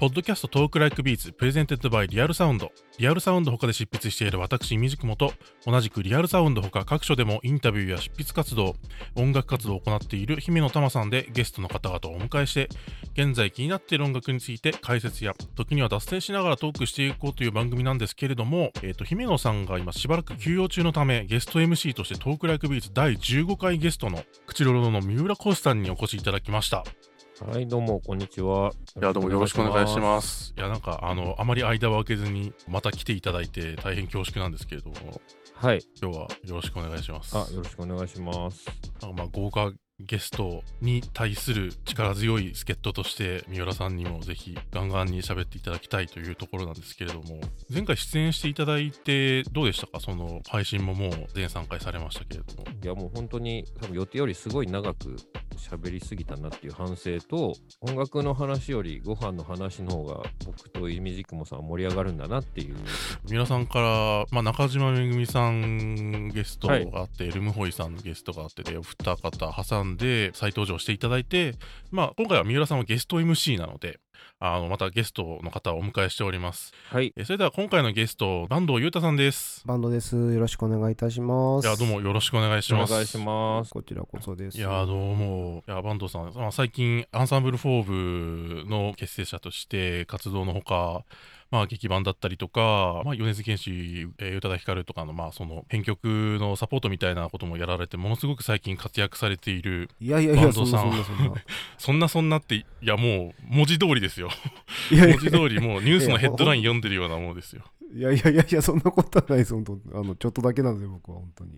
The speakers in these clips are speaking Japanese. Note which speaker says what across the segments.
Speaker 1: ポッドキャスト TALK LIKE BEATS presented by Real Sound。リアルサウンド他で執筆している私、みじくもと、同じくリアルサウンド他各所でもインタビューや執筆活動、音楽活動を行っている姫乃たまさんでゲストの方々をお迎えして、現在気になっている音楽について解説や、時には脱線しながらトークしていこうという番組なんですけれども、えっ、と、姫乃さんが今しばらく休養中のため、ゲスト MC として TALK LIKE BEATS 第15回ゲストの、口ロロの三浦康嗣さんにお越しいただきました。
Speaker 2: はい、どうも、こんにちは。
Speaker 1: いや、どうもよろしくお願いします。いや、なんか、あの、あまり間を空けずに、また来ていただいて、大変恐縮なんですけれども、
Speaker 2: はい、
Speaker 1: 今日はよろしくお願いします。
Speaker 2: あ、よろしくお願いします。
Speaker 1: なんかまあ、豪華ゲストに対する力強い助っ人として、三浦さんにもぜひ、ガンガンに喋っていただきたいというところなんですけれども、前回出演していただいて、どうでしたか？その、配信ももう全3回されましたけれども。
Speaker 2: いや、もう本当に、多分予定よりすごい長く喋りすぎたなっていう反省と、音楽の話よりご飯の話の方が、僕といみじくもさんは盛り上がるんだなっていう。
Speaker 1: 三浦さんから、まあ、中島めぐみさんゲストがあって、エルムホイさんのゲストがあってでお二方挟んで再登場していただいて、まあ、今回は三浦さんはゲスト MC なのであのまたゲストの方をお迎えしております
Speaker 2: はい、
Speaker 1: えそれでは今回のゲスト坂東裕太さんです
Speaker 3: バンドです。よろしくお願いいたします。
Speaker 1: いやどうもよろしくお願いします
Speaker 2: お願いします。
Speaker 3: こちらこそです。
Speaker 1: いやどうもいや坂東さん、まあ、最近アンサンブルフォーブの結成者として活動のほかまあ、劇版だったりとか、まあ、米津玄師、えー宇多田ヒカルとかの、まあ、その編曲のサポートみたいなこともやられて、ものすごく最近活躍されている、
Speaker 3: いやいやいや、そん
Speaker 1: バンドさ
Speaker 3: なんそんなそんな。
Speaker 1: って、いや、もう文字通りですよ。文字通り、もうニュースのヘッドライン読んでるようなものですよ。
Speaker 3: いやいやいやいや、そんなことはないです、本当。あの、ちょっとだけなんで、僕は本当に。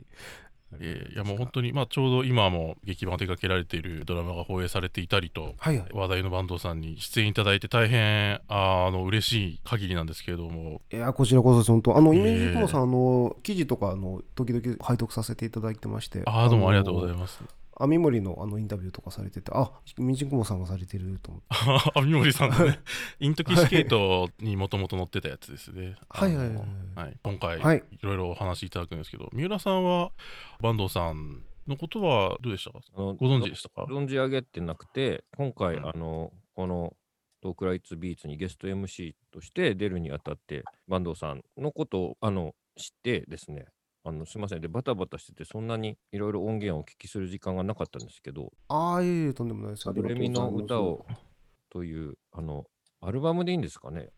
Speaker 1: えーいや、もう本当に、まあ、ちょうど今も劇版を手掛けられているドラマが放映されていたりと、
Speaker 3: はいはい。
Speaker 1: 話題の坂東さんに出演いただいて大変あの嬉しい限りなんですけれども
Speaker 3: いや、こちらこそ本当。あの、
Speaker 1: えー
Speaker 3: イメージ雲さん、あの、記事とか、あの、時々拝読させていただいてまして。
Speaker 1: ああどうもありがとうござい
Speaker 3: ま
Speaker 1: ます。
Speaker 3: す。網森のあのインタビューとかされてて、あ、イメージ雲さんがされてると思って。
Speaker 1: あみもりさんのねイントキシケートにもともと載ってたやつですね。
Speaker 3: はい。はい。はい
Speaker 1: はい。今回、
Speaker 3: はい。
Speaker 1: い、ろいろお話しいただくんですけど三浦さんは坂東さんのことはどうでしたか？ご存知でしたか？
Speaker 2: 存じ上げてなくて、今回、
Speaker 1: うん。
Speaker 2: あの、この、トークライツビーツにゲスト MC として出るにあたって、坂東さんのことをあの知ってですね、あのすみません、で、バタバタしてて、そんなにいろいろ音源をお聞きする時間がなかったんですけど、
Speaker 3: ああ、いえいえ、とんでもないです。
Speaker 2: ドレミの歌を。という、あの、アルバムでいいんですかね？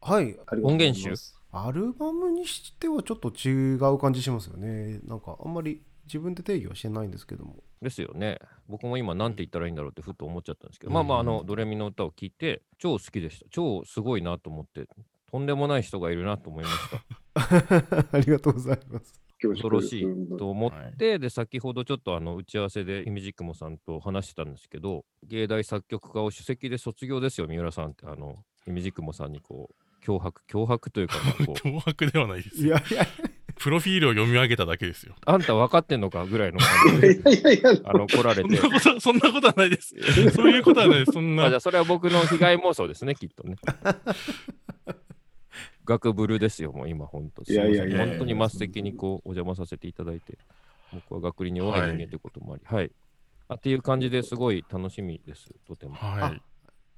Speaker 3: はい。
Speaker 2: 音源集
Speaker 3: アルバムにしてはちょっと違う感じしますよね。なんかあんまり自分で定義はしてないんですけども。
Speaker 2: ですよね。僕も今、なんて言ったらいいんだろうってふっと思っちゃったんですけど、
Speaker 1: うん
Speaker 2: まあまあ、あの、ドレミの歌を聴いて、超好きでした。超すごいなと思って、とんでもない人がいるなと思いました。
Speaker 3: ありがとうございます。
Speaker 2: 恐ろしいと思って、で、先ほどちょっとあの打ち合わせで、イミジクモさんと話してたんですけど、芸大作曲家を首席で卒業ですよ、三浦さんって、あの、イミジクモさんにこう、脅迫、脅迫というか、まあこう。
Speaker 1: 脅迫ではないです
Speaker 3: いやいや、
Speaker 1: プロフィールを読み上げただけですよ。
Speaker 2: あんた分かってんのかぐらいの感じで、
Speaker 4: いやいやいや、
Speaker 2: あの、来られて。
Speaker 1: そんな。こと そんなことはないです。そういうことはないです。そんな。
Speaker 2: あじゃあそれは僕の被害妄想ですね、きっとね。学ブルですよ、もう今、本当。
Speaker 4: いやいやいや
Speaker 1: いや
Speaker 2: 本当に末席にこうお邪魔させていただいて、僕は学理に弱い人間ということもあり、はい。あっていう感じですごい楽しみです、とても。
Speaker 1: はい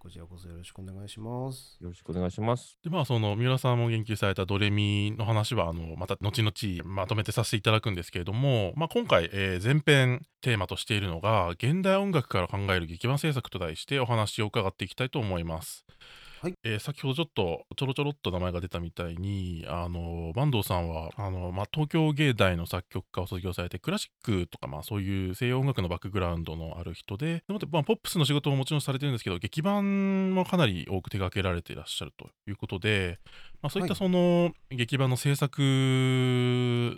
Speaker 3: こちらこそよろしくお願いします。
Speaker 2: よろしくお願いします。
Speaker 1: でまあその三浦さんも言及されたドレミの話はあのまた後々まとめてさせていただくんですけれども、まあ、今回、えー前編テーマとしているのが現代音楽から考える劇版制作と題してお話を伺っていきたいと思います。
Speaker 3: はい。
Speaker 1: えー先ほどちょっとちょろちょろっと名前が出たみたいにあの坂東さんはあの、まあ、東京芸大の作曲家を卒業されてクラシックとか、まあ、そういう西洋音楽のバックグラウンドのある人ででもって、まあ、ポップスの仕事ももちろんされてるんですけど劇版もかなり多く手掛けられていらっしゃるということで、まあ、そういった
Speaker 3: はい
Speaker 1: その劇版の制作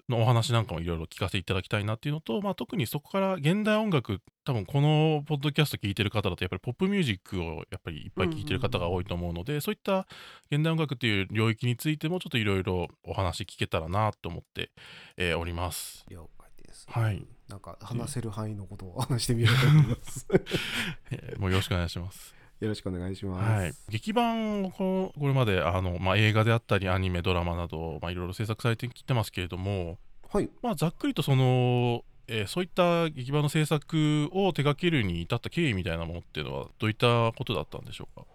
Speaker 1: のお話なんかもいろいろ聞かせていただきたいなっていうのと、まあ、特にそこから現代音楽多分このポッドキャスト聞いてる方だとやっぱりポップミュージックをやっぱりいっぱい聞いてる方が多いと思うので、そういった現代音楽っていう領域についてもちょっといろいろお話聞けたらなと思って、えーおります。
Speaker 3: 了解です。
Speaker 1: はい。
Speaker 3: なんか話せる範囲のことを話してみようと思います。
Speaker 1: えーもうよろしくお願いします。
Speaker 3: よろしくお願いします。
Speaker 1: はい、劇版をここれまであの、まあ、映画であったりアニメドラマなど、まあ、いろいろ制作されてきてますけれども、
Speaker 3: はい。
Speaker 1: まあ、ざっくりとその、えーそういった劇版の制作を手掛けるに至った経緯みたいなものっていうのはどういったことだったんでしょうか？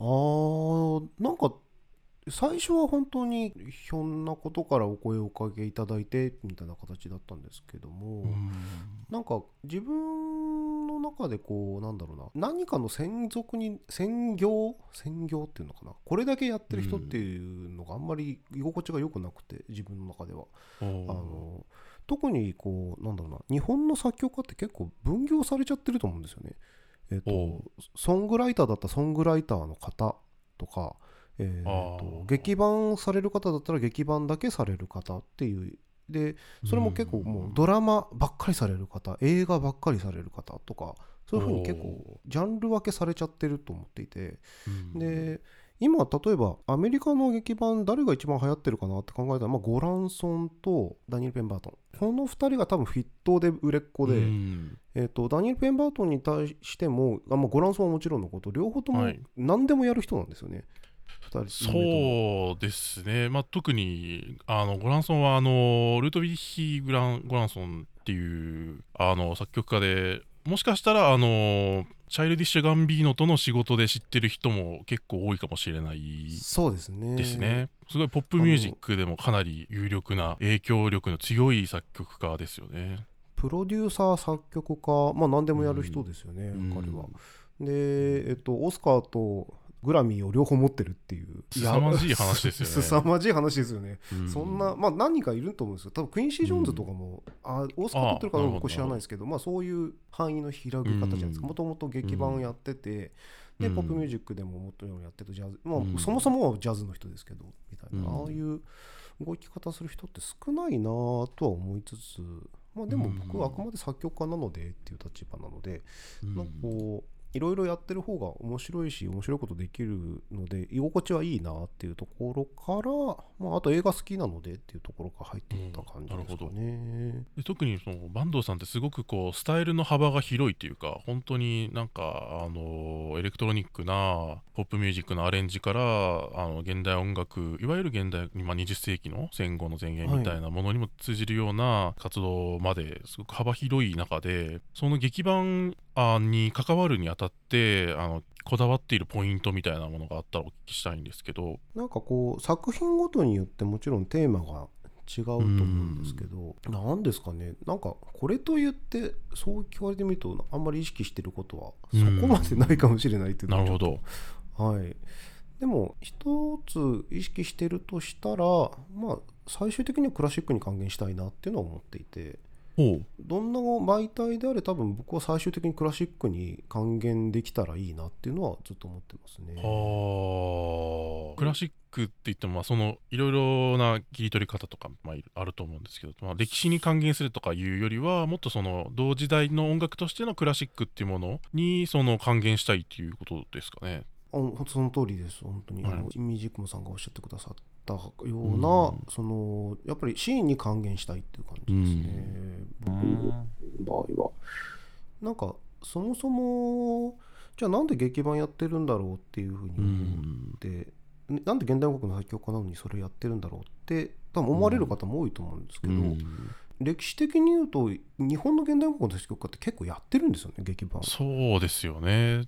Speaker 3: あーなんか最初は本当にひょんなことからお声をおかけいただいてみたいな形だったんですけども、なんか自分の中でこうなんだろうな何かの専属に専業？専業っていうのかな？これだけやってる人っていうのがあんまり居心地が良くなくて自分の中では。あの特にこうなんだろうな日本の作曲家って結構分業されちゃってると思うんですよね。えっ、
Speaker 1: お
Speaker 3: とソングライターだったらソングライターの方とか、えー
Speaker 1: あ
Speaker 3: と
Speaker 1: ー。
Speaker 3: 劇版される方だったら劇版だけされる方っていう。でそれも結構もうドラマばっかりされる方映画ばっかりされる方とかそういうふうに結構ジャンル分けされちゃってると思っていて。
Speaker 1: うん。
Speaker 3: で今例えばアメリカの劇版誰が一番流行ってるかなって考えたら、まあ、ゴランソンとダニエル・ペンバートン。この2人が多分筆頭で売れっ子で、
Speaker 1: うん。
Speaker 3: えー、とダニエル・ペンバートンに対してもあ、まあ、ゴランソンはもちろんのこと両方とも
Speaker 1: はい。
Speaker 3: 何でもやる人なんですよね、二人
Speaker 1: そうですね、まあ、特にあのゴランソンはあのルートビッヒ・グランゴランソンっていうあの作曲家でもしかしたらあのチャイルディッシュ・ガンビーノとの仕事で知ってる人も結構多いかもしれない
Speaker 3: そうですね
Speaker 1: ですね。すごいポップミュージックでもかなり有力な影響力の強い作曲家ですよね。
Speaker 3: プロデューサー作曲家まあ何でもやる人ですよね、
Speaker 1: うん
Speaker 3: 彼はでえっ、とオスカーとグラミーを両方持ってるっていう。
Speaker 1: 凄まじい話ですよね。
Speaker 3: 凄まじい話ですよね。
Speaker 1: う
Speaker 3: そんな、まあ何人かいると思うんですよ。多分クインシー・ジョーンズとかも、あオスカー取ってるかどうか僕知らないですけど、まあそういう範囲の広げ方じゃないです。か。
Speaker 1: うん。
Speaker 3: もともと劇版をやってて、で、
Speaker 1: うん。
Speaker 3: ポップミュージックでももっとやってて、ジャズ、まあ、
Speaker 1: うん。
Speaker 3: そもそもはジャズの人ですけど、みたいな、
Speaker 1: うん。
Speaker 3: ああいう動き方する人って少ないなぁとは思いつつ、まあでも僕はあくまで作曲家なのでっていう立場なので、
Speaker 1: うん
Speaker 3: なんかこういろいろやってる方が面白いし面白いことできるので居心地はいいなっていうところから、まあ、あと映画好きなのでっていうところから入っていった感じですかね。
Speaker 1: で特にその坂東さんってすごくこうスタイルの幅が広いというか本当になんかあのエレクトロニックなポップミュージックのアレンジからあの現代音楽いわゆる現代、まあ、20世紀の戦後の前言みたいなものにも通じるような活動まですごく幅広い中でその劇版あに関わるにあたってあのこだわっているポイントみたいなものがあったらお聞きしたいんですけど。
Speaker 3: なんかこう作品ごとによってもちろんテーマが違うと思うんですけど何ですかね。なんかこれと言ってそう聞かれてみるとあんまり意識してることはそこまでないかもしれないっていうのは
Speaker 1: なるほど。
Speaker 3: はい、でも一つ意識してるとしたらまあ最終的にはクラシックに還元したいなっていうのは思っていてどんな媒体であれ多分僕は最終的にクラシックに還元できたらいいなっていうのはずっと思ってますね。
Speaker 1: はあ。クラシックって言ってもまあそのいろいろな切り取り方とか、まあ、あると思うんですけど、まあ、歴史に還元するとかいうよりはもっとその同時代の音楽としてのクラシックっていうものにその還元したいっていうことですかね。
Speaker 3: その通りです本当に、
Speaker 1: はい
Speaker 3: あのミュージックモさんがおっしゃってくださったような、
Speaker 1: うん。
Speaker 3: そのやっぱりシーンに還元したいっていう感じですね、僕の場合は。なんかそもそもじゃあなんで劇版やってるんだろうっていうふうに
Speaker 1: う
Speaker 3: 思
Speaker 1: ん
Speaker 3: って、ねなんで現代音楽の作曲家なのにそれやってるんだろうって多分思われる方も多いと思うんですけど、
Speaker 1: うん。
Speaker 3: 歴史的に言うと日本の現代音楽の作曲家って結構やってるんですよね劇版。
Speaker 1: そうですよね。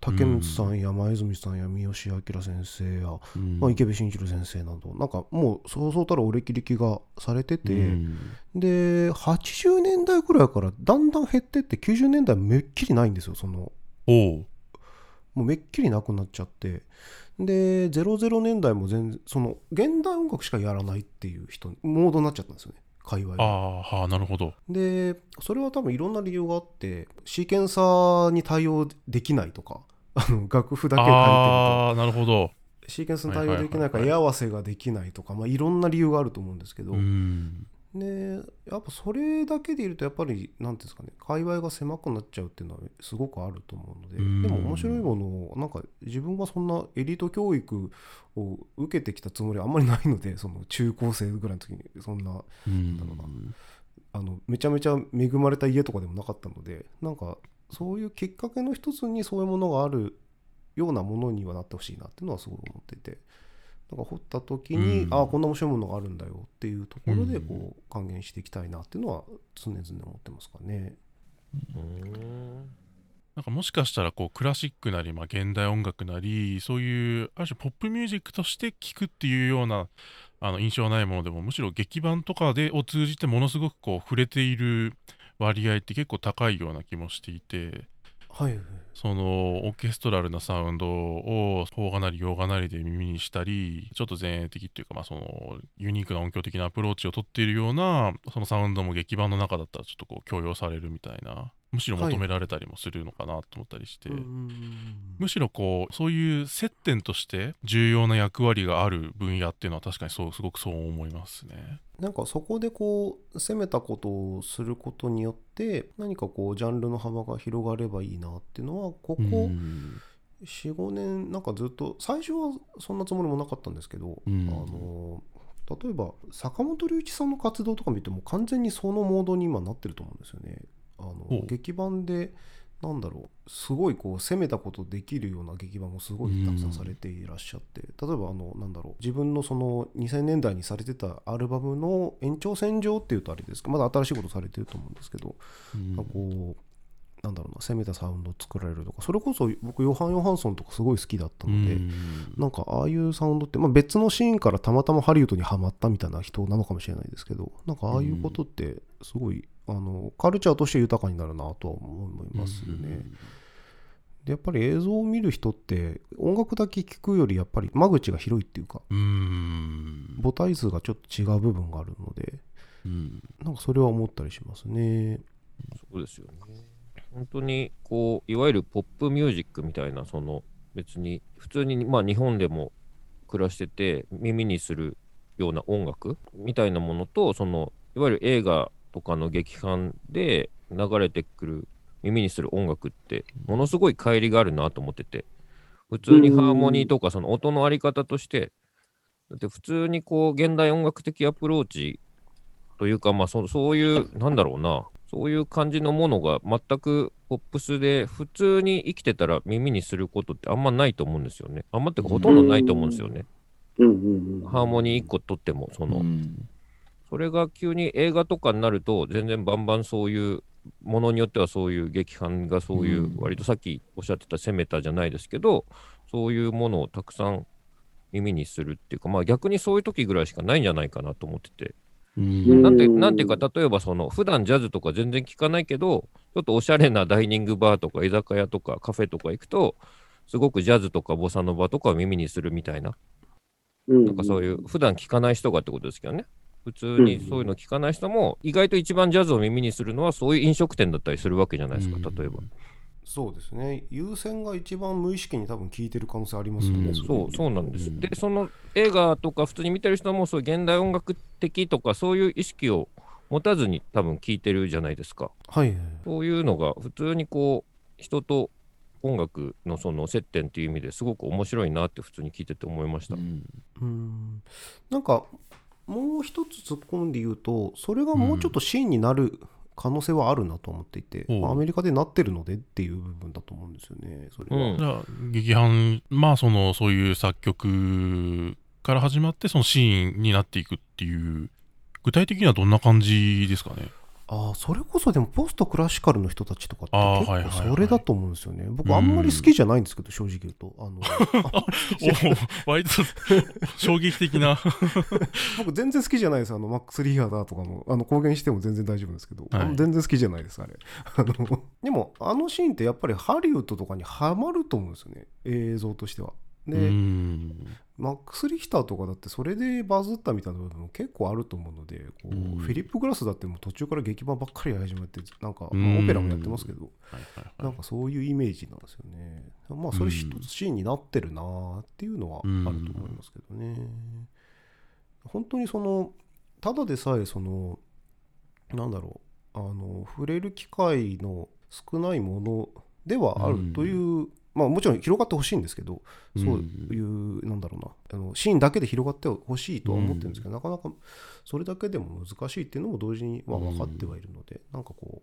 Speaker 3: 竹光さんや前泉さんや三好明先生や、
Speaker 1: うん。
Speaker 3: まあ、池部慎一郎先生などなんかもうそうそうたるお歴々がされてて、
Speaker 1: うん。
Speaker 3: で80年代ぐらいからだんだん減ってって90年代めっきりないんですよその。もうめっきりなくなっちゃって。で00年代も全然その現代音楽しかやらないっていう人モードになっちゃったんですよね界隈
Speaker 1: あ
Speaker 3: が
Speaker 1: あはあなるほど。
Speaker 3: でそれは多分いろんな理由があってシーケンサーに対応できないとか あの楽譜だけ書いてると。
Speaker 1: ああなるほど。
Speaker 3: シーケンスに対応できないから
Speaker 1: はい。
Speaker 3: 絵合わせができないとか、まあ、いろんな理由があると思うんですけど、
Speaker 1: うん
Speaker 3: でやっぱそれだけでいるとやっぱり何ていうんですかね界隈が狭くなっちゃうっていうのはすごくあると思うので、
Speaker 1: うん。
Speaker 3: でも面白いものをなんか自分はそんなエリート教育を受けてきたつもりはあんまりないのでその中高生ぐらいの時にそんな
Speaker 1: うん
Speaker 3: だろうな。あのめちゃめちゃ恵まれた家とかでもなかったのでなんかそういうきっかけの一つにそういうものがあるようなものにはなってほしいなっていうのはすごい思っていてなんか掘った時に、
Speaker 1: うん。
Speaker 3: ああこんな面白いものがあるんだよっていうところで
Speaker 1: うん。
Speaker 3: こう還元していきたいなっていうのは常々思ってますかね。
Speaker 2: うん。
Speaker 1: なんかもしかしたらこうクラシックなり、まあ、現代音楽なりそういうある種ポップミュージックとして聴くっていうようなあの印象はないものでもむしろ劇版とかでを通じてものすごくこう触れている割合って結構高いような気もしていて
Speaker 3: はい
Speaker 1: そのオーケストラルなサウンドを邦画なり洋画なりで耳にしたりちょっと前衛的っていうか、まあ、そのユニークな音響的なアプローチをとっているようなそのサウンドも劇場の中だったらちょっとこう強要されるみたいなむしろ求められたりもするのかなと思ったりして、
Speaker 3: うんうんうん
Speaker 1: むしろこうそういう接点として重要な役割がある分野っていうのは確かにそうすごくそう思いますね。
Speaker 3: なんかそこでこう攻めたことをすることによって何かこうジャンルの幅が広がればいいなっていうのはここ
Speaker 1: うん。
Speaker 3: 45年なんかずっと最初はそんなつもりもなかったんですけど、
Speaker 1: うん。
Speaker 3: あの例えば坂本龍一さんの活動とか見ても完全にそのモードに今なってると思うんですよね。あ
Speaker 1: ほ
Speaker 3: の
Speaker 1: う。
Speaker 3: 劇版でなんだろうすごいこう攻めたことできるような劇版もすごいたくさんされていらっしゃって、例えばあのなんだろう自分のその2000年代にされてたアルバムの延長線上っていうとあれですけどまだ新しいことされてると思うんですけど、
Speaker 1: うん。
Speaker 3: なんかこうなんだろうな攻めたサウンドを作られるとかそれこそ僕ヨハン・ヨハンソンとかすごい好きだったので、
Speaker 1: うん。
Speaker 3: なんかああいうサウンドって、まあ、別のシーンからたまたまハリウッドにはまったみたいな人なのかもしれないですけどなんかああいうことってすごい、あのカルチャーとして豊かになるなとは思いますよね。でやっぱり映像を見る人って音楽だけ聴くよりやっぱり間口が広いっていうか
Speaker 1: うん
Speaker 3: 母体数がちょっと違う部分があるので
Speaker 1: うん
Speaker 3: なんかそれは思ったりしますね。
Speaker 2: そうですよね。本当にこういわゆるポップミュージックみたいなその別に普通にまあ日本でも暮らしてて耳にするような音楽みたいなものとそのいわゆる映画とかの劇伴で流れてくる耳にする音楽ってものすごい乖離があるなと思ってて。普通にハーモニーとかその音のあり方として。だって普通にこう現代音楽的アプローチというかまあそそういうなんだろうな。そういう感じのものが全くポップスで普通に生きてたら耳にすることってあんまないと思うんですよね。あんまってほとんどないと思うんですよね。
Speaker 4: うん。うん。うん。
Speaker 2: ハーモニー1個取ってもその、それが急に映画とかになると全然バンバンそういうものによってはそういう劇伴がそういう、
Speaker 1: うん
Speaker 2: 割とさっきおっしゃってた攻めたじゃないですけどそういうものをたくさん耳にするっていうかまあ逆にそういう時ぐらいしかないんじゃないかなと思ってて。
Speaker 1: うん
Speaker 2: なんて、
Speaker 4: うん
Speaker 2: なんていうか、例えばその、普段ジャズとか全然聞かないけど、ちょっとおしゃれなダイニングバーとか居酒屋とかカフェとか行くと、すごくジャズとかボサノバとかを耳にするみたいな、
Speaker 4: な
Speaker 2: なんかそういう、普段聞かない人がってことですけどね。普通にそういうの聞かない人も、意外と一番ジャズを耳にするのは、そういう飲食店だったりするわけじゃないですか、例えば。
Speaker 3: そうですね。優先が一番無意識に多分効いてる可能性ありますよね、
Speaker 1: うん。
Speaker 2: そう、そうなんです。
Speaker 1: うん。
Speaker 2: で、その映画とか普通に見てる人も、そう現代音楽的とか、そういう意識を持たずに多分聞いてるじゃないですか。
Speaker 3: はい
Speaker 2: そういうのが普通にこう人と音楽のその接点っていう意味ですごく面白いなって普通に聞いてて思いました。
Speaker 3: うん。なんかもう一つ突っ込んで言うとそれがもうちょっとシーンになる可能性はあるなと思っていて、
Speaker 1: うん。
Speaker 3: まあアメリカでなってるのでっていう部分だと思うんですよねそれは、
Speaker 2: うん。
Speaker 1: じゃあ劇伴まあそのそういう作曲から始まってそのシーンになっていくっていう具体的にはどんな感じですかね？
Speaker 3: ああそれこそでもポストクラシカルの人たちとかって結構それだと思うんですよね、僕あんまり好きじゃないんですけど正直言うと。あの
Speaker 1: お割と衝撃的な。
Speaker 3: 僕全然好きじゃないです。あのマックス・リーガーだとかもあの公言しても全然大丈夫ですけど、
Speaker 1: はい。
Speaker 3: 全然好きじゃないですあれ。あのでもあのシーンってやっぱりハリウッドとかにハマると思うんですよね。映像としては。
Speaker 1: う
Speaker 3: で、
Speaker 1: ん
Speaker 3: マックス・リヒターとかだってそれでバズったみたいな部分も結構あると思うのでこう
Speaker 1: うん。
Speaker 3: フィリップ・グラスだってもう途中から劇版ばっかりやり始めてなんか、オペラもやってますけど。なんかそういうイメージなんですよね。まあそれ一つシーンになってるなーっていうのはあると思いますけどね。本当にそのただでさえそのなんだろうあの触れる機会の少ないものではあるという、まあもちろん広がってほしいんですけど、
Speaker 1: うん。
Speaker 3: そういうなんだろうな。あのシーンだけで広がってほしいとは思ってるんですけど、なかなかそれだけでも難しいっていうのも同時には分かってはいるので、なんかこ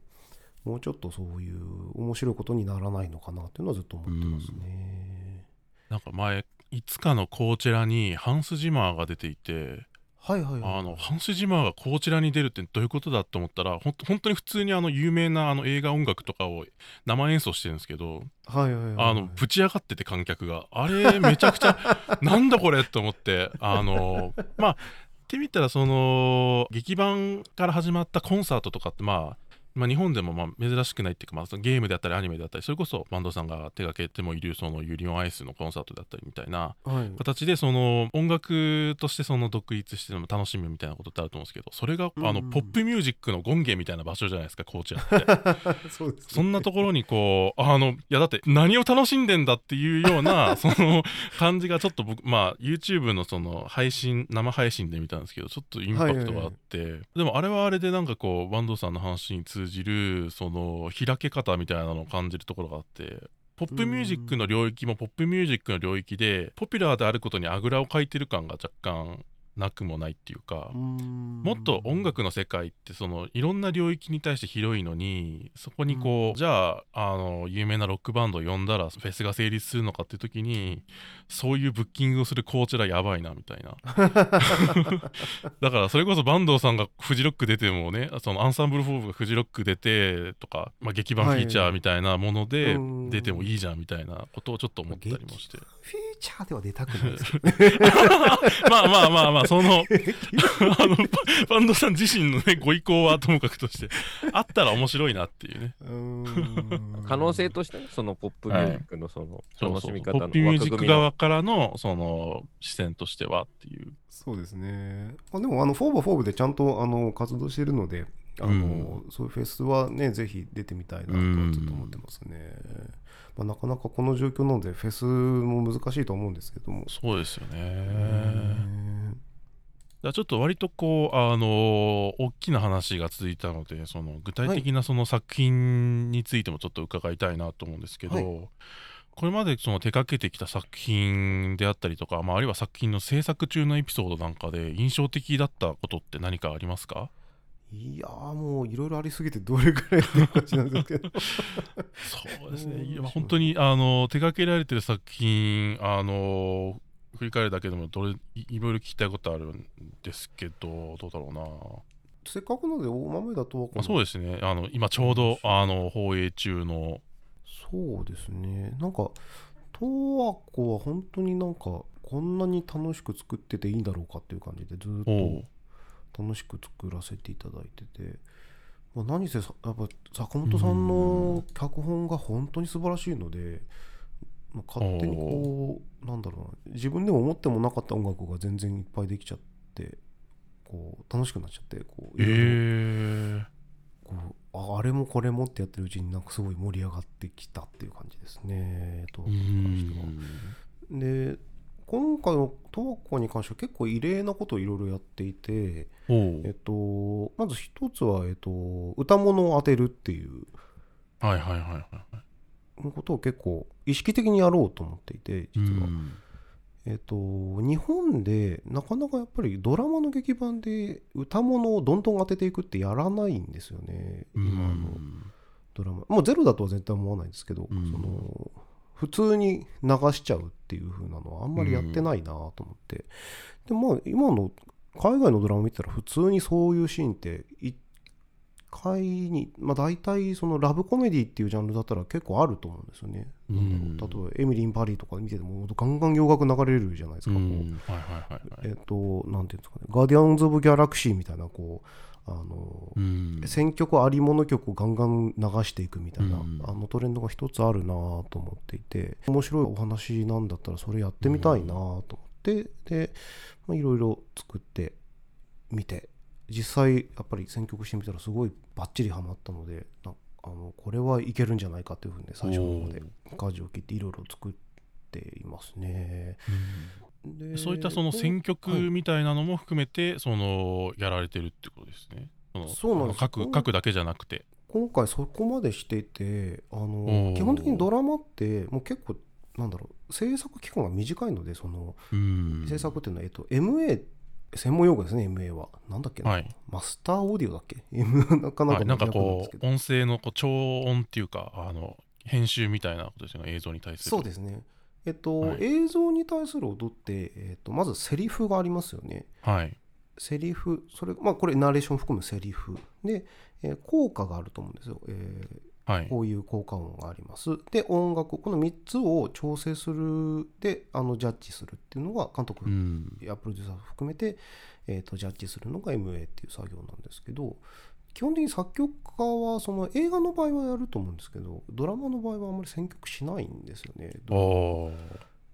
Speaker 3: うもうちょっとそういう面白いことにならないのかなっていうのはずっと思ってますね。
Speaker 1: なんか前いつかのコーチェラにハンス・ジマーが出ていて
Speaker 3: はいはい。はい
Speaker 1: あのハンス・ジマーがこちらに出るってどういうことだと思ったらほん本当に普通にあの有名なあの映画音楽とかを生演奏してるんですけど
Speaker 3: はいはいはい
Speaker 1: あのぶち上がってて観客が。あれめちゃくちゃ なんだこれと思ってあのまあってみたらその劇版から始まったコンサートとかってまあまあ、日本でもまあ珍しくないっていうか、まあ、そのゲームであったりアニメであったりそれこそバンドさんが手掛けてもいるそのユリオンアイスのコンサートであったりみたいな
Speaker 3: はい。
Speaker 1: 形でその音楽としてその独立しても楽しむみたいなことってあると思うんですけどそれがあの
Speaker 3: うん
Speaker 1: ポップミュージックの権限みたいな場所じゃないですかコーチって。
Speaker 3: そね。
Speaker 1: そんなところにこうあのいやだって何を楽しんでんだっていうような その感じがちょっと僕まあ YouTube のその配信生配信で見たんですけどちょっとインパクトがあって、でもあれはあれでなんかこうバンドさんの話に通じるその開け方みたいなのを感じるところがあってポップミュージックの領域もポップミュージックの領域でポピュラーであることにあぐらをかいてる感が若干なくもないっていうか、も
Speaker 3: も
Speaker 1: っと音楽の世界ってそのいろんな領域に対して広いのにそこにこう、じゃああの有名なロックバンドを呼んだらフェスが成立するのかっていう時にそういうブッキングをするコーチらやばいなみたいな。だからそれこそ坂東さんがフジロック出てもねそのアンサンブルフォーブがフジロック出てとか、まあ、劇版フィーチャーみたいなもので
Speaker 3: うん。
Speaker 1: 出てもいいじゃんみたいなことをちょっと思ったりもして
Speaker 3: フィーチャーでは出たくないですけど。
Speaker 1: まあまあまあまあそのあのバンドさん自身のねご意向はともかくとしてあったら面白いなっていうね。
Speaker 3: う
Speaker 2: 可能性としてねそのポップミュージックのその
Speaker 1: そうそう
Speaker 2: 楽しみ方の
Speaker 1: ポップミュージック
Speaker 2: 枠組みの
Speaker 1: 側からのその視線としてはっていう。
Speaker 3: そうですね。まあ、でも、あの、フォーバーフォーブでちゃんとあの活動しているので、あのそういうフェスはね、ぜひ出てみたいなとはずっと思ってますね。まあ、なかなかこの状況なので、フェスも難しいと思うんですけども。
Speaker 1: そうですよね。
Speaker 3: ね
Speaker 1: だからちょっと割とこうあの大きな話が続いたのでその具体的なその作品についてもちょっと伺いたいなと思うんですけど、
Speaker 3: はい。
Speaker 1: これまでその手掛けてきた作品であったりとか、まあ、あるいは作品の制作中のエピソードなんかで印象的だったことって何かありますか？
Speaker 3: いやーもういろいろありすぎてどれくらいって感じなんですけど
Speaker 1: そうですね。
Speaker 3: うん
Speaker 1: いや本当にあの手掛けられてる作品あの振り返るだけでもどれいいろいろ聞きたいことあるんですけどどうだろうな。
Speaker 3: せっかくなので大豆だと
Speaker 1: まあ、そうですね。あの今ちょうどあの放映中の
Speaker 3: そうですねなんか十和子は本当になんかこんなに楽しく作ってていいんだろうかっていう感じでずーっと楽しく作らせていただいてて、まあ、何せさやっぱ坂本さんの脚本が本当に素晴らしいので、まあ、勝手にこうなんだろうな自分でも思ってもなかった音楽が全然いっぱいできちゃってこう楽しくなっちゃってこういろいろ。
Speaker 1: え
Speaker 3: こうああれもこれもってやってるうちになんかすごい盛り上がってきたっていう感じですね。とで今回の十和子に関しては結構異例なことをいろいろやっていて、
Speaker 1: お
Speaker 3: えっ
Speaker 1: う
Speaker 3: と、まず一つは、えっと、歌物を当てるっていう
Speaker 1: はいはいはいはい。
Speaker 3: ことを結構意識的にやろうと思っていて実は、
Speaker 1: うん。
Speaker 3: えっと、日本でなかなかやっぱりドラマの劇版で歌物をどんどん当てていくってやらないんですよね今のドラマ。もうゼロだとは絶対思わないですけど、
Speaker 1: うん。
Speaker 3: その普通に流しちゃうっていう風なのはあんまりやってないなと思って、でまあ今の海外のドラマ見てたら普通にそういうシーンって1回にまあ大体そのラブコメディっていうジャンルだったら結構あると思うんですよね、
Speaker 1: うん。
Speaker 3: 例えばエミリー・パリとか見ててもガンガン洋楽流れるじゃないです
Speaker 1: う
Speaker 3: か、こ。う。えっ、となんていうんですかね。ガーディアンズ・オブ・ギャラクシーみたいなこうあの
Speaker 1: うん。
Speaker 3: 選曲ありもの曲をガンガン流していくみたいな、
Speaker 1: うん。
Speaker 3: あのトレンドが一つあるなと思っていて面白いお話なんだったらそれやってみたいなと思って、でまあいろいろ作ってみて実際やっぱり選曲してみたらすごいバッチリハマったのでなあのこれはいけるんじゃないかというふうに最初の方で舵を切っていろいろ作っていますね。で
Speaker 1: そういったその選曲
Speaker 3: はい。
Speaker 1: みたいなのも含めて、そのやられてるってことですね。そ
Speaker 3: うなんです。
Speaker 1: 書く書くだけじゃなくて。
Speaker 3: 今回そこまでしててあ
Speaker 1: お
Speaker 3: の
Speaker 1: ー。
Speaker 3: 基本的にドラマってもう結構なんだろう制作期間が短いのでその
Speaker 1: うん。
Speaker 3: 制作っていうのは、えっと、MA 専門用語ですね MA は。なんだっけな、
Speaker 1: はい。
Speaker 3: マスターオーディオだっけ？なかなか
Speaker 1: はい、なんかこう音声のこう超音っていうかあの編集みたいなことですよね映像に対する。
Speaker 3: そうですねえっと、
Speaker 1: はい。
Speaker 3: 映像に対する音って、えっと、まずセリフがありますよね。
Speaker 1: はい。
Speaker 3: セリフそれまあこれナレーション含むセリフ。で、えー効果があると思うんですよ、えー
Speaker 1: はい。
Speaker 3: こういう効果音があります。で音楽この3つを調整するであのジャッジするっていうのが監督
Speaker 1: うん。
Speaker 3: やプロデューサー含めて、えー、とジャッジするのが MA っていう作業なんですけど基本的に作曲家はその映画の場合はやると思うんですけどドラマの場合はあんまり選曲しないんですよね。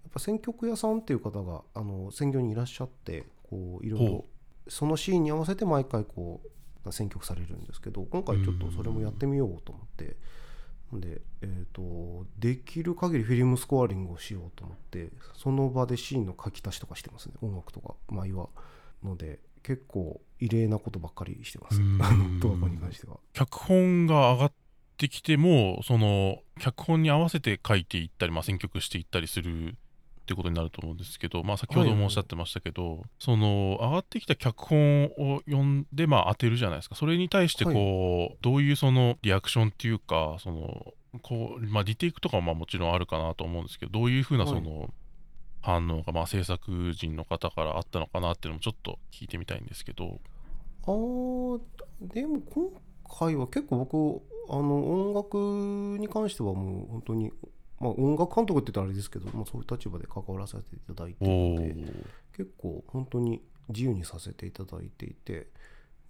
Speaker 3: やっぱ選曲屋さんっていう方があの専業にいらっしゃってこういろいろ
Speaker 1: ほ
Speaker 3: そのシーンに合わせて毎回こう選曲されるんですけど今回ちょっとそれもやってみようと思って。で、えー、とできる限りフィルムスコアリングをしようと思ってその場でシーンの書き足しとかしてますね音楽とか舞はので結構異例なことばっかりしてます
Speaker 1: うん
Speaker 3: あのドラマに関しては。
Speaker 1: 脚本が上がってきても、その、脚本に合わせて書いていったり、まあ、選曲していったりするってことになると思うんですけど、まあ、先ほどもおっしゃってましたけど、その、上がってきた脚本を読んで、まあ、当てるじゃないですか。それに対して、こう、どういうその、リアクションっていうか、その、こう、まあ、リテイクとかもまあもちろんあるかなと思うんですけど、どういうふうな、
Speaker 3: はい
Speaker 1: その、反応が、まあ、制作人の方からあったのかなっていうのもちょっと聞いてみたいんですけど。
Speaker 3: あーでも今回は結構僕あの音楽に関してはもう本当に、まあ、音楽監督って言ったらあれですけど、まあ、そういう立場で関わらせていただいてので
Speaker 1: ー
Speaker 3: 結構本当に自由にさせていただいていて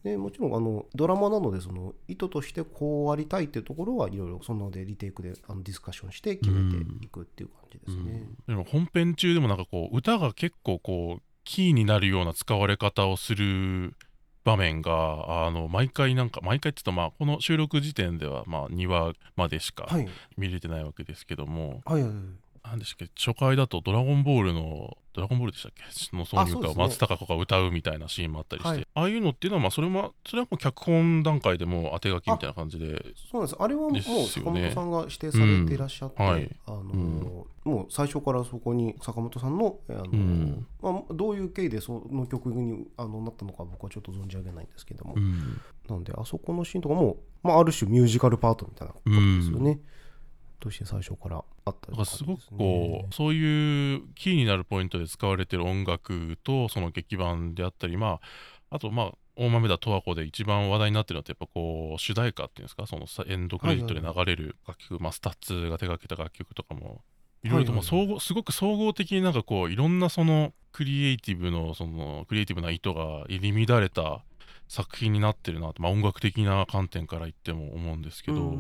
Speaker 3: でもちろんあのドラマなのでその意図としてこうありたいっていうところはいろいろそのでリテイクであのディスカッションして決めていくっていう感じですね。
Speaker 1: でも本編中でもなんかこう歌が結構こうキーになるような使われ方をする場面があの毎回なんか毎回って言うとまあこの収録時点ではまあ2話までしか
Speaker 3: はい。
Speaker 1: 見れてないわけですけども、
Speaker 3: はいはいはい
Speaker 1: なんでしたっけ？初回だと「ドラゴンボール」の「ドラゴンボール」でしたっけ？の挿入歌を
Speaker 3: そうですね。
Speaker 1: 松たか子が歌うみたいなシーンもあったりして、
Speaker 3: はい。
Speaker 1: ああいうのっていうのはまあそれもそれはもう脚本段階でもう当て書きみたいな感じで。
Speaker 3: そうなんです。あれはもう坂本さんが指定されていらっしゃって、
Speaker 1: うん。はい。
Speaker 3: あのもう最初からそこに坂本さんのあの、
Speaker 1: ん。
Speaker 3: まあ、どういう経緯でその曲にあのなったのか僕はちょっと存じ上げないんですけども、
Speaker 1: うん。
Speaker 3: なんであそこのシーンとかも、まあ、ある種ミュージカルパートみたいなことですよね、として最初からあった
Speaker 1: だからすごくこう、そういうキーになるポイントで使われてる音楽とその劇伴であったりまああとまあ大豆田とわ子で一番話題になってるのってやっぱこう主題歌っていうんですかそのさエンドクレジットで流れる楽曲、まあ、 STUTS が手掛けた楽曲とかもいろいろとも総合すごく総合的になんかこういろんなそのクリエイティブのそのクリエイティブな意図が入り乱れた作品になってるなと、まあ、音楽的な観点から言っても思うんですけど。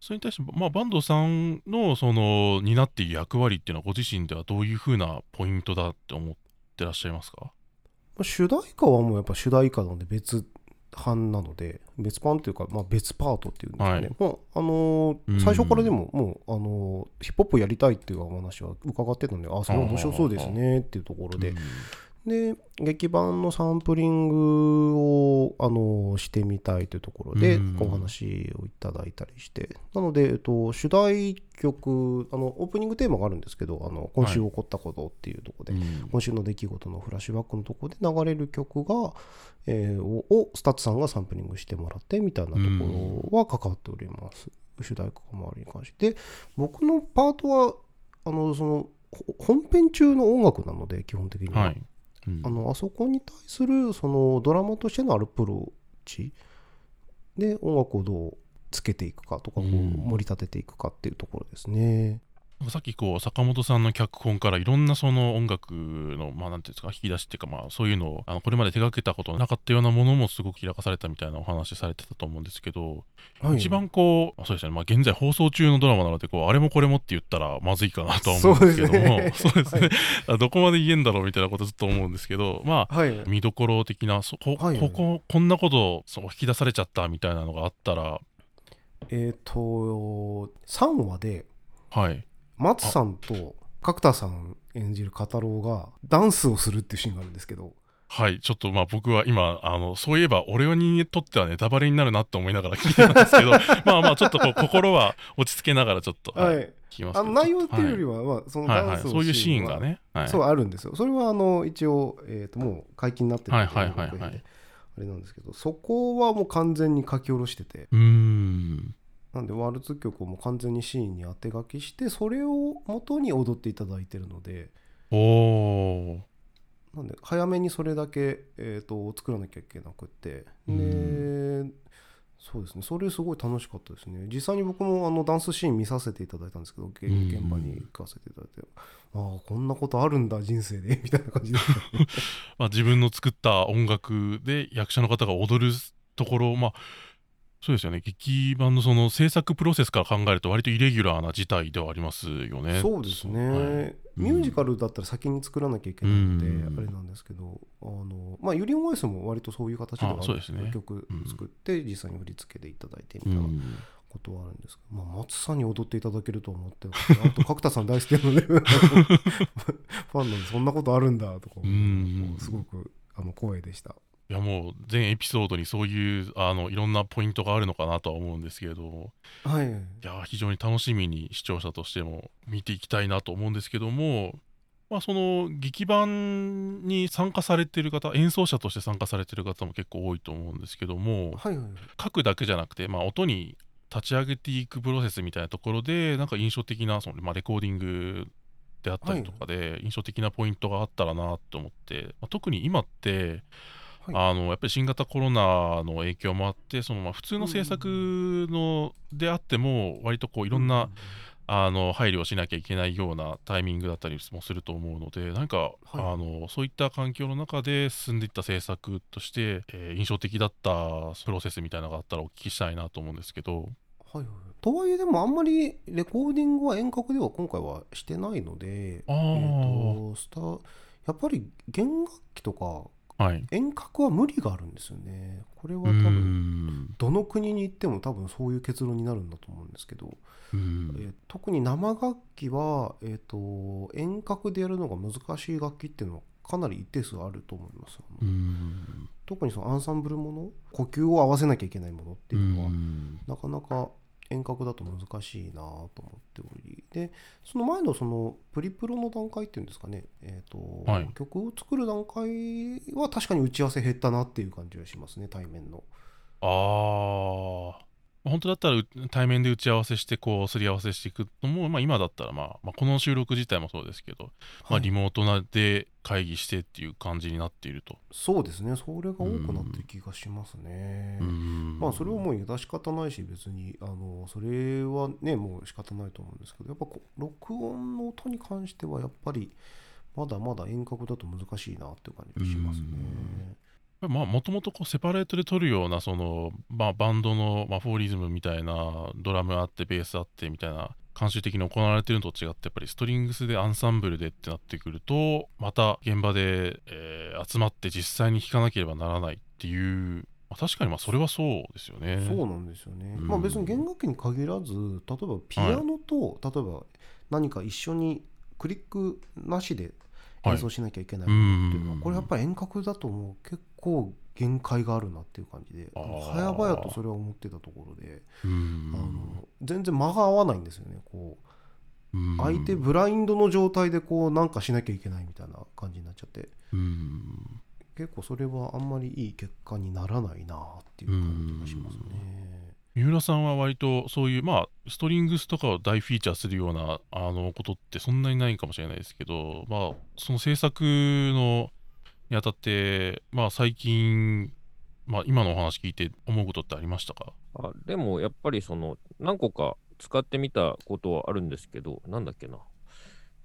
Speaker 1: それに対して、まあ、坂東さんのその担っている役割っていうのはご自身ではどういうふうなポイントだって思ってらっしゃいますか？
Speaker 3: まあ主題歌はもうやっぱ主題歌なので別版なので別版っていうか、まあ、別パートっていうんですかね、
Speaker 1: はい。
Speaker 3: もうあのー
Speaker 1: うん。
Speaker 3: 最初からでももうあのーヒップホップやりたいっていうお話は伺ってたのであそれは面白そうですねっていうところで、で劇伴のサンプリングを、あのしてみたいというところで、
Speaker 1: うん。
Speaker 3: お話をいただいたりして。なので、えっと、主題曲あのオープニングテーマがあるんですけど「あの今週起こったこと」っていうところで、
Speaker 1: うん。
Speaker 3: 今週の出来事のフラッシュバックのところで流れる曲が、えーをを STUTS さんがサンプリングしてもらってみたいなところは関わっております、主題歌周りに関して。で僕のパートはあのそのほ本編中の音楽なので基本的には、
Speaker 1: はい、うん
Speaker 3: あのあそこに対するそのドラマとしてのアルプローチで音楽をどうつけていくかとかこう
Speaker 1: うん
Speaker 3: 盛り立てていくかっていうところですね。
Speaker 1: さっきこう坂本さんの脚本からいろんなその音楽のまあなんていうんですか引き出しっていうかまあそういうのをあのこれまで手掛けたことなかったようなものもすごく開かされたみたいなお話されてたと思うんですけど、
Speaker 3: はい。
Speaker 1: 一番こうそうですね。まあ現在放送中のドラマなのでこうあれもこれもって言ったらまずいかなとは思うんですけども
Speaker 3: そ
Speaker 1: そううですね。どこまで言えんだろうみたいなことずっと思うんですけどまあ
Speaker 3: はい、
Speaker 1: 見どころ的なそこ,、
Speaker 3: はい。
Speaker 1: こここんなことそう引き出されちゃったみたいなのがあったら。
Speaker 3: えっ、と3話で
Speaker 1: はい
Speaker 3: 松さんと角田さん演じるカタロウがダンスをするっていうシーンがあるんですけど。
Speaker 1: はいちょっとまあ僕は今あのそういえば俺にとってはネタバレになるなって思いながら聞いてたんですけど まあまあちょっとこう心は落ち着けながらちょっと、はい
Speaker 3: はい。
Speaker 1: 聞きますけど。
Speaker 3: あの内容っていうより
Speaker 1: は
Speaker 3: は、まあ、その
Speaker 1: はいはい
Speaker 3: ダンスを
Speaker 1: そういうシーンがね、はい、
Speaker 3: そうあるんですよ。それはあの一応、えー、ともう解禁になってる
Speaker 1: はいはいはいはい。
Speaker 3: あれなんですけどそこはもう完全に書き下ろしてて。
Speaker 1: うーん
Speaker 3: なんでワルツ曲をもう完全にシーンに当て書きしてそれを元に踊っていただいてるので
Speaker 1: おお
Speaker 3: なんで早めにそれだけ、えー、と作らなきゃいけなくって。
Speaker 1: う
Speaker 3: でそうですね。それすごい楽しかったですね。実際に僕もあのダンスシーン見させていただいたんですけど現場に行かせていただいて。ああこんなことあるんだ人生でみたいな感じで。ね
Speaker 1: まあ、自分の作った音楽で役者の方が踊るところまあそうですよね。劇版のその制作プロセスから考えると割とイレギュラーな事態ではありますよね。
Speaker 3: そうですね、
Speaker 1: はい。
Speaker 3: ミュージカルだったら先に作らなきゃいけないので、
Speaker 1: うん。
Speaker 3: あれなんですけどあのまあユリオンワイスも割とそういう形では
Speaker 1: あね。
Speaker 3: 曲作って実際に振り付けでいただいて
Speaker 1: う
Speaker 3: みたいなん。ことはあるんですけど、まあ、松さんに踊っていただけるとは思ってあと 角田さん大好きなので ファンなんでそんなことあるんだとかすごくあの光栄でした
Speaker 1: いやもう全エピソードにそういうあのいろんなポイントがあるのかなとは思うんですけれど
Speaker 3: はい。
Speaker 1: いや非常に楽しみに視聴者としても見ていきたいなと思うんですけども、まあ、その劇版に参加されてる方演奏者として参加されてる方も結構多いと思うんですけども。
Speaker 3: はいはい
Speaker 1: 書くだけじゃなくて、まあ、音に立ち上げていくプロセスみたいなところでなんか印象的なその、まあ、レコーディングであったりとかで印象的なポイントがあったらなと思って、まあ特に今って
Speaker 3: はい
Speaker 1: あのやっぱり新型コロナの影響もあってそのまあ普通の制作のであっても割とこういろんな、あの配慮をしなきゃいけないようなタイミングだったりもすると思うので何か、
Speaker 3: はい。
Speaker 1: あのそういった環境の中で進んでいった制作として、えー印象的だったプロセスみたいなのがあったらお聞きしたいなと思うんですけど。
Speaker 3: はいはいとはいえでもあんまりレコーディングは遠隔では今回はしてないのでえーとスタやっぱり弦楽器とか
Speaker 1: はい、
Speaker 3: 遠隔は無理があるんですよね。これは
Speaker 1: う
Speaker 3: 多分
Speaker 1: ん。
Speaker 3: どの国に行っても多分そういう結論になるんだと思うんですけど、
Speaker 1: うん。
Speaker 3: えー特に生楽器は、えー、と遠隔でやるのが難しい楽器っていうのはかなり一定数あると思います、特にそのアンサンブルもの呼吸を合わせなきゃいけないものっていうのは、
Speaker 1: うん。
Speaker 3: なかなか遠隔だと難しいなと思っておりでその前のそのプリプロの段階っていうんですかね、えーと
Speaker 1: はい
Speaker 3: 曲を作る段階は確かに打ち合わせ減ったなっていう感じがしますね対面の。
Speaker 1: ああ本当だったらう対面で打ち合わせしてこうすり合わせしていくのも、まあ、今だったら、まあ、まあこの収録自体もそうですけど、まあ、
Speaker 3: はい
Speaker 1: リモートなで会議してっていう感じになっていると。
Speaker 3: そうですねそれが多くなってる気がしますね。
Speaker 1: うん
Speaker 3: まあそれはもう致し方ないし別にあのそれはねもう仕方ないと思うんですけどやっぱ録音の音に関してはやっぱりまだまだ遠隔だと難しいなっていう感じがしますね。
Speaker 1: まあもともとこうセパレートで撮るようなその、まあ、バンドの、まあ、フォーリズムみたいなドラムあってベースあってみたいな慣習的に行われてるのと違ってやっぱりストリングスでアンサンブルでってなってくるとまた現場で、えー集まって実際に弾かなければならないっていう、まあ、確かにまあそれはそうですよね。
Speaker 3: そうなんですよね。
Speaker 1: うん
Speaker 3: まあ別に弦楽器に限らず例えばピアノと、例えば何か一緒にクリックなしで
Speaker 1: はい
Speaker 3: 演奏しなきゃいけないっていうのは、
Speaker 1: うん
Speaker 3: これやっぱり遠隔だともう結構限界があるなっていう感じで早々とそれは思ってたところで、
Speaker 1: うん。
Speaker 3: あの全然間が合わないんですよね。こう
Speaker 1: うん。
Speaker 3: 相手ブラインドの状態でこうなんかしなきゃいけないみたいな感じになっちゃって。
Speaker 1: うん。
Speaker 3: 結構それはあんまりいい結果にならないなっていう感じがしますね。
Speaker 1: 三浦さんは割とそういうまあストリングスとかを大フィーチャーするようなあのことってそんなにないかもしれないですけどまあその制作のにあたってまあ最近まあ今のお話聞いて思うことってありましたか？
Speaker 2: あでもやっぱりその何個か使ってみたことはあるんですけど、なんだっけな。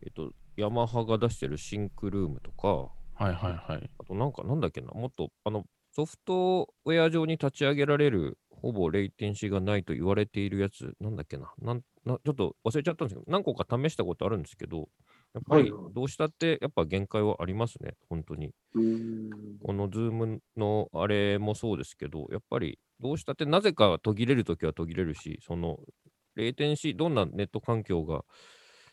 Speaker 2: えっと、ヤマハが出してる SYNCROOM とか、
Speaker 1: はいはいはい。
Speaker 2: あとなんかなんだっけな、もっとあのソフトウェア上に立ち上げられるほぼレイテンシーがないと言われているやつ、なんだっけな、なんなちょっと忘れちゃったんですけど、何個か試したことあるんですけど、やっぱりどうしたってやっぱ限界はありますね、本当に。
Speaker 4: うん。
Speaker 2: このズームのあれもそうですけど、やっぱりどうしたってなぜか途切れるときは途切れるし、そのレイテンシー、どんなネット環境が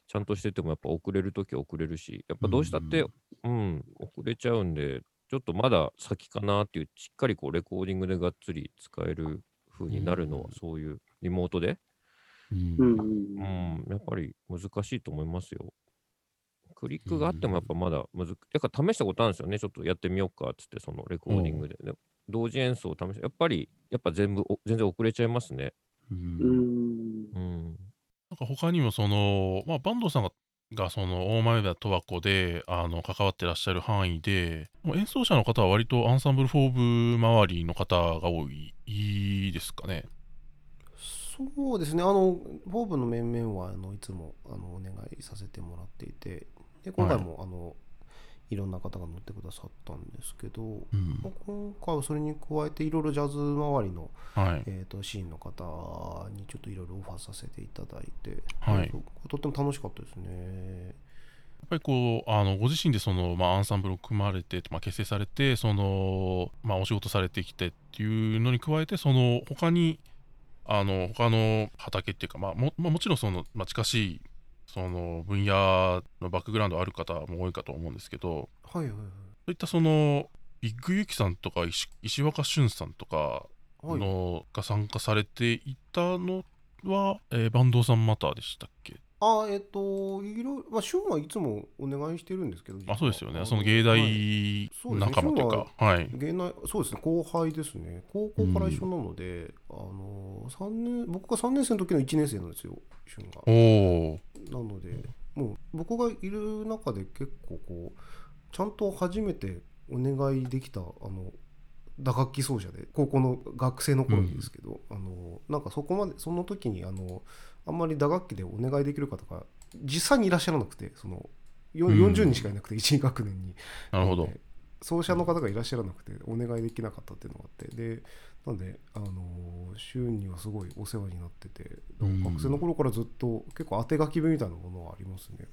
Speaker 2: ちゃんとしててもやっぱ遅れるときは遅れるし、やっぱどうしたって、うん、遅れちゃうんで、ちょっとまだ先かなっていう、しっかりこうレコーディングでがっつり使える風になるのは、
Speaker 1: うん
Speaker 2: そういうリモートで、
Speaker 1: うん
Speaker 4: うん。
Speaker 2: うん、やっぱり難しいと思いますよ。クリックがあってもやっぱまだむず、やっぱ試したことあるんですよね。ちょっとやってみようかっつって、そのレコーディングで。で同時演奏を試して、やっぱり、やっぱ全部、お全然遅れちゃいますね。
Speaker 1: うん
Speaker 4: うん
Speaker 2: うん。
Speaker 1: なんか他にもその、まあ、坂東さんががその大前田十和子であの関わってらっしゃる範囲でもう演奏者の方は割とアンサンブル・フォーブ周りの方が多いいいですかね？
Speaker 3: そうですねあのフォーブの面々はあのいつもあのお願いさせてもらっていてで今回も、あのいろんな方が乗ってくださったんですけど、
Speaker 1: うん。
Speaker 3: まあ今回はそれに加えていろいろジャズ周りの、
Speaker 1: はい。
Speaker 3: えー、とシーンの方にちょっといろいろオファーさせていただいて、
Speaker 1: はい。
Speaker 3: とっても楽しかったですね。
Speaker 1: やっぱりこうあのご自身でその、まあ、アンサンブルを組まれて、まあ、結成されてその、まあ、お仕事されてきてっていうのに加えてその他にあの他の畑っていうか、まあ、もまあもちろんその、まあ、近しいその分野のバックグラウンドある方も多いかと思うんですけど
Speaker 3: はいはい
Speaker 1: そういったそのビッグユキさんとか石石若俊さんとか
Speaker 3: はい。はい、
Speaker 1: のが参加されていたのは、えー、バンドさんまたでしたっけ？
Speaker 3: あえっ、といろまあシュンはいつもお願いしてるんですけど
Speaker 1: あそうですよね。
Speaker 3: あ
Speaker 1: その芸
Speaker 3: はい。
Speaker 1: 大仲間というか、はい、
Speaker 3: 芸内そうですね。後輩ですね。高校から一緒なので、あの3年僕が3年生の時の1年生なんですよシュンが。
Speaker 1: おお
Speaker 3: なのでもう僕がいる中で結構こうちゃんと初めてお願いできたあの打楽器奏者で高校の学生の頃にですけど、あのなんかそこまでその時にあのあんまり打楽器でお願いできる方が実際にいらっしゃらなくてそのよ
Speaker 1: うん。
Speaker 3: 40人しかいなくて1学年に。
Speaker 1: なるほど。
Speaker 3: で奏者の方がいらっしゃらなくてお願いできなかったっていうのがあってでなんで、あのー週にはすごいお世話になってて
Speaker 1: うん。
Speaker 3: 学生の頃からずっと結構当て書き文みたいなものはありますね。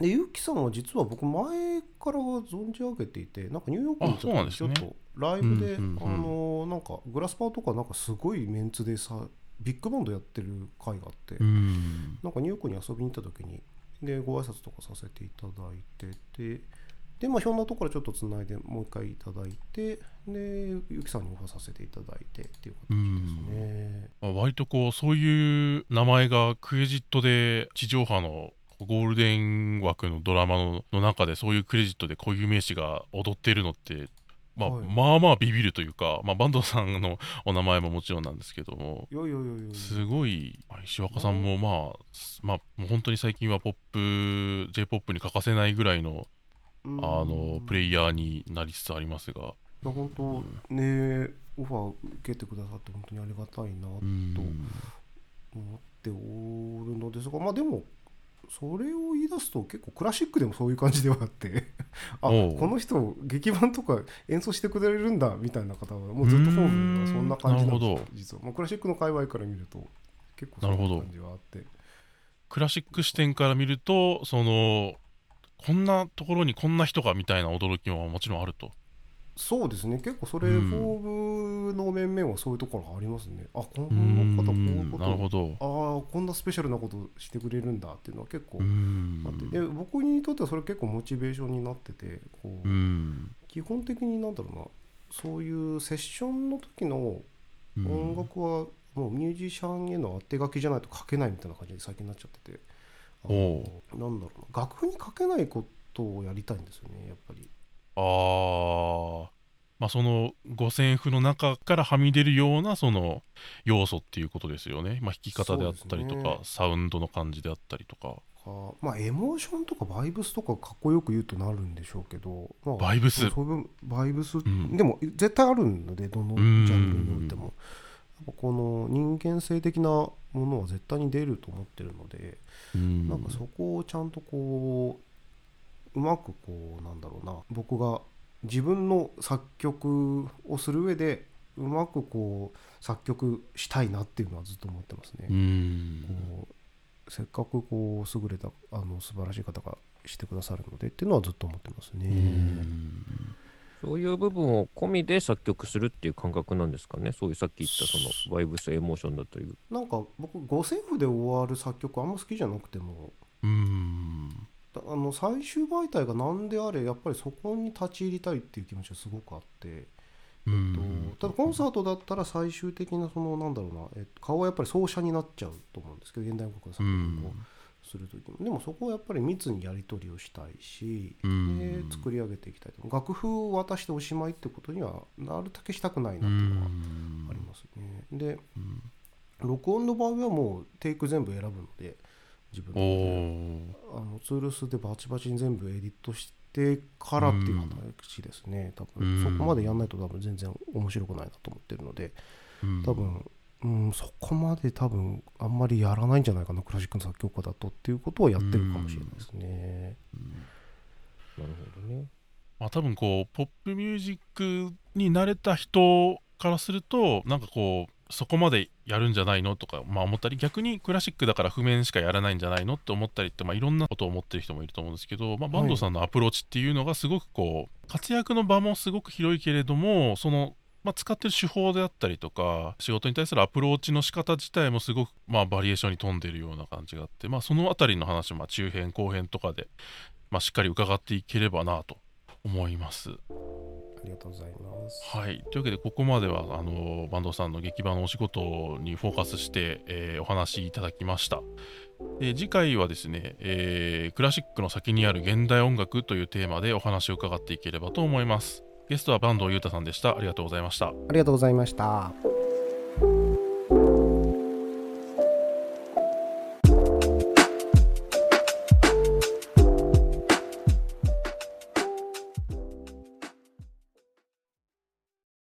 Speaker 3: でゆうきさんは実は僕前からは存じ上げていてなんかニューヨークに行った
Speaker 1: あそうなんですね。
Speaker 3: 時ちょっとライブで、
Speaker 1: うんうんうん。
Speaker 3: あのーなんかグラスパーとかなんかすごいメンツでさビッグバンドやってる回があって、
Speaker 1: うん
Speaker 3: なんかニューヨークに遊びに行った時にでご挨拶とかさせていただいててでまあひょんなところちょっとつないでもう一回いただいてでゆきさんにオファーさせていただいてっていう
Speaker 1: う
Speaker 3: 形です
Speaker 1: ん
Speaker 3: ね。
Speaker 1: まあ割とこうそういう名前がクレジットで地上波のゴールデン枠のドラマのの中でそういうクレジットで固有名詞が踊ってるのって、まあ
Speaker 3: はい。
Speaker 1: まあまあビビるというか、まあ、バンドさんのお名前ももちろんなんですけども。すごいまあ石若さんもまあ、まあ、もう本当に最近はポップ j p o p に欠かせないぐらいの
Speaker 3: うん。
Speaker 1: あのプレイヤーになりつつありますが、
Speaker 3: いや本当ねオファー受けてくださって本当にありがたいなと
Speaker 1: うん。
Speaker 3: 思っておるのですがまあでもそれを言い出すと結構クラシックでもそういう感じではあって あこの人劇版とか演奏してくれるんだみたいな方はもうずっとフォームはそんな感じなんです実は、まあ、クラシックの界隈から見ると結構そう
Speaker 1: なるほど
Speaker 3: いう感じはあって。
Speaker 1: クラシック視点から見るとそのこんなところにこんな人がみたいな驚きももちろんあると。
Speaker 3: そうですね。結構それ、
Speaker 1: うん。
Speaker 3: フォームの面々はそういうところがありますね。あこの方こういうんこと
Speaker 1: なるほど。
Speaker 3: ああこんなスペシャルなことしてくれるんだっていうのは結構あって。で僕にとってはそれ結構モチベーションになっててこう、
Speaker 1: うん。
Speaker 3: 基本的になんだろうな。そういうセッションの時の
Speaker 1: うん。
Speaker 3: 音楽はもうミュージシャンへの当て書きじゃないと書けないみたいな感じで最近なっちゃってて。なんだろうな。楽譜に書けないことをやりたいんですよねやっぱり。
Speaker 1: あーまあその五線譜の中からはみ出るようなその要素っていうことですよね。まあ、弾き方であったりとか、
Speaker 3: ね。
Speaker 1: サウンドの感じであったりとか。
Speaker 3: かまあエモーションとかバイブスとかかっこよく言うとなるんでしょうけど、まあ、
Speaker 1: バイブス。
Speaker 3: バイブス、
Speaker 1: ん。
Speaker 3: でも絶対あるのでどのジャンルにおいても。やっぱこの人間性的なものは絶対に出ると思ってるので、
Speaker 1: うん。
Speaker 3: なんかそこをちゃんとこううまくこうなんだろうな僕が自分の作曲をする上でうまくこう作曲したいなっていうのはずっと思ってますね。
Speaker 1: うん
Speaker 3: こうせっかくこう優れたあの素晴らしい方がしてくださるのでっていうのはずっと思ってますね。
Speaker 1: うん
Speaker 2: そういう部分を込みで作曲するっていう感覚なんですかね？そういうさっき言ったそのバイブスエモーションだという。
Speaker 3: なんか僕五線譜で終わる作曲あんま好きじゃなくても
Speaker 1: うん
Speaker 3: だあの最終媒体が何であれやっぱりそこに立ち入りたいっていう気持ちがすごくあって、
Speaker 1: うん。
Speaker 3: とただコンサートだったら最終的なそのなんだろうな、えっと、顔はやっぱり奏者になっちゃうと思うんですけど現代音楽の作曲をする時も、でもそこはやっぱり密にやり取りをしたいし、
Speaker 1: うん。
Speaker 3: で作り上げていきたいと。楽譜を渡しておしまいってことにはなるだけしたくないな
Speaker 1: う
Speaker 3: っていうのは
Speaker 1: ん。
Speaker 3: ありますね。で
Speaker 1: うん。
Speaker 3: 録音の場合はもうテイク全部選ぶので自分あのツールスでバチバチに全部エディットしてからっていう形ですね、多
Speaker 1: うん。
Speaker 3: 分。そこまでやんないと多分全然面白くないなと思ってるので。
Speaker 1: ー
Speaker 3: 多分、うん、そこまで多分あんまりやらないんじゃないかなクラシックの作曲家だとっていうことをやってるかもしれないですね。
Speaker 2: なるほどね。
Speaker 1: まあ多分こうポップミュージックに慣れた人からするとなんかこうそこまでやるんじゃないの？とか、まあ、思ったり逆にクラシックだから譜面しかやらないんじゃないの？って思ったりって、まあ、いろんなことを思ってる人もいると思うんですけど、まあ、バンドさんのアプローチっていうのがすごくこう活躍の場もすごく広いけれどもその、まあ、使ってる手法であったりとか仕事に対するアプローチの仕方自体もすごく、まあ、バリエーションに富んでるような感じがあって、まあ、そのあたりの話を、まあ、中編後編とかで、まあ、しっかり伺っていければなと思います。
Speaker 3: ありがとうございます。
Speaker 1: はい、というわけでここまではあのバンドさんの劇場のお仕事にフォーカスして、えーお話しいただきました、えー次回はですね、えークラシックの先にある現代音楽というテーマでお話を伺っていければと思います。ゲストは坂東裕太さんでした。ありがとうございました。
Speaker 3: ありがとうございました。